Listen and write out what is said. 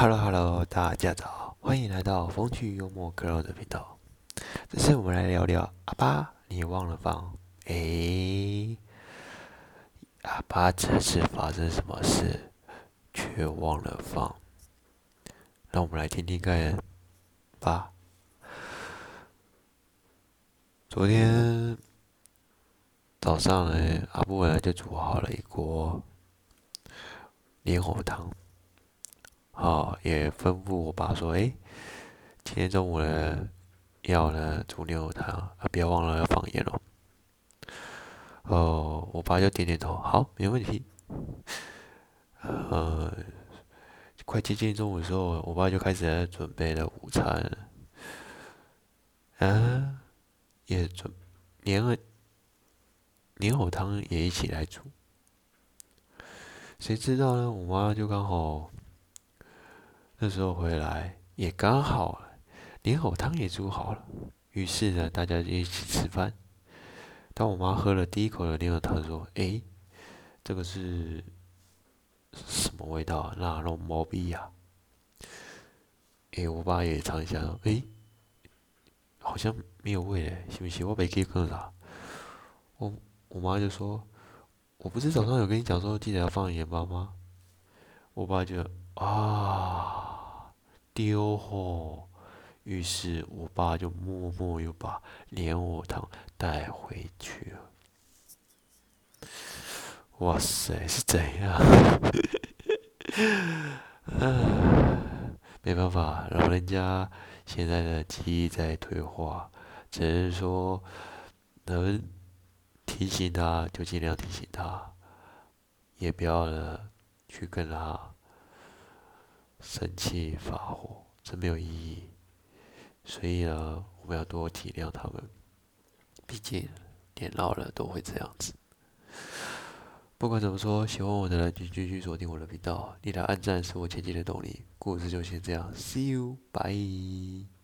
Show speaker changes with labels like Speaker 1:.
Speaker 1: Hello Hello，大家早，欢迎来到风趣幽默 Girl 的频道。这次我们来聊聊阿爸，你忘了放？诶，阿爸这次发生什么事，却忘了放？让我们来听听看吧。昨天早上呢，阿布本来就煮好了一锅莲藕汤。好，也吩咐我爸说：“哎，今天中午呢，要呢煮牛汤啊，不要忘了要放盐哦。”哦，我爸就点点头，好，没问题。呃，快接近中午的时候，我爸就开始准备了午餐，啊，也准莲藕莲藕汤也一起来煮。谁知道呢？我妈就刚好。那时候回来也刚好，莲藕汤也煮好了。于是呢，大家就一起吃饭。当我妈喝了第一口的莲藕汤，说：“诶，这个是什么味道啊？那种毛逼呀！”诶，我爸也尝一下，说：“诶，好像没有味嘞，行不行？我没给更啥？”我我妈就说：“我不是早上有跟你讲说记得要放盐巴吗？”我爸就啊。丢吼！于是我爸就默默又把莲藕汤带回去了。哇塞，是怎样？没办法，老人家现在的记忆在退化，只能说能提醒他就尽量提醒他，也不要呢去跟他。生气发火，这没有意义。所以呢，我们要多体谅他们。毕竟年老了都会这样子。不管怎么说，喜欢我的人请继续锁定我的频道。你的按赞是我前进的动力。故事就先这样，See you，bye。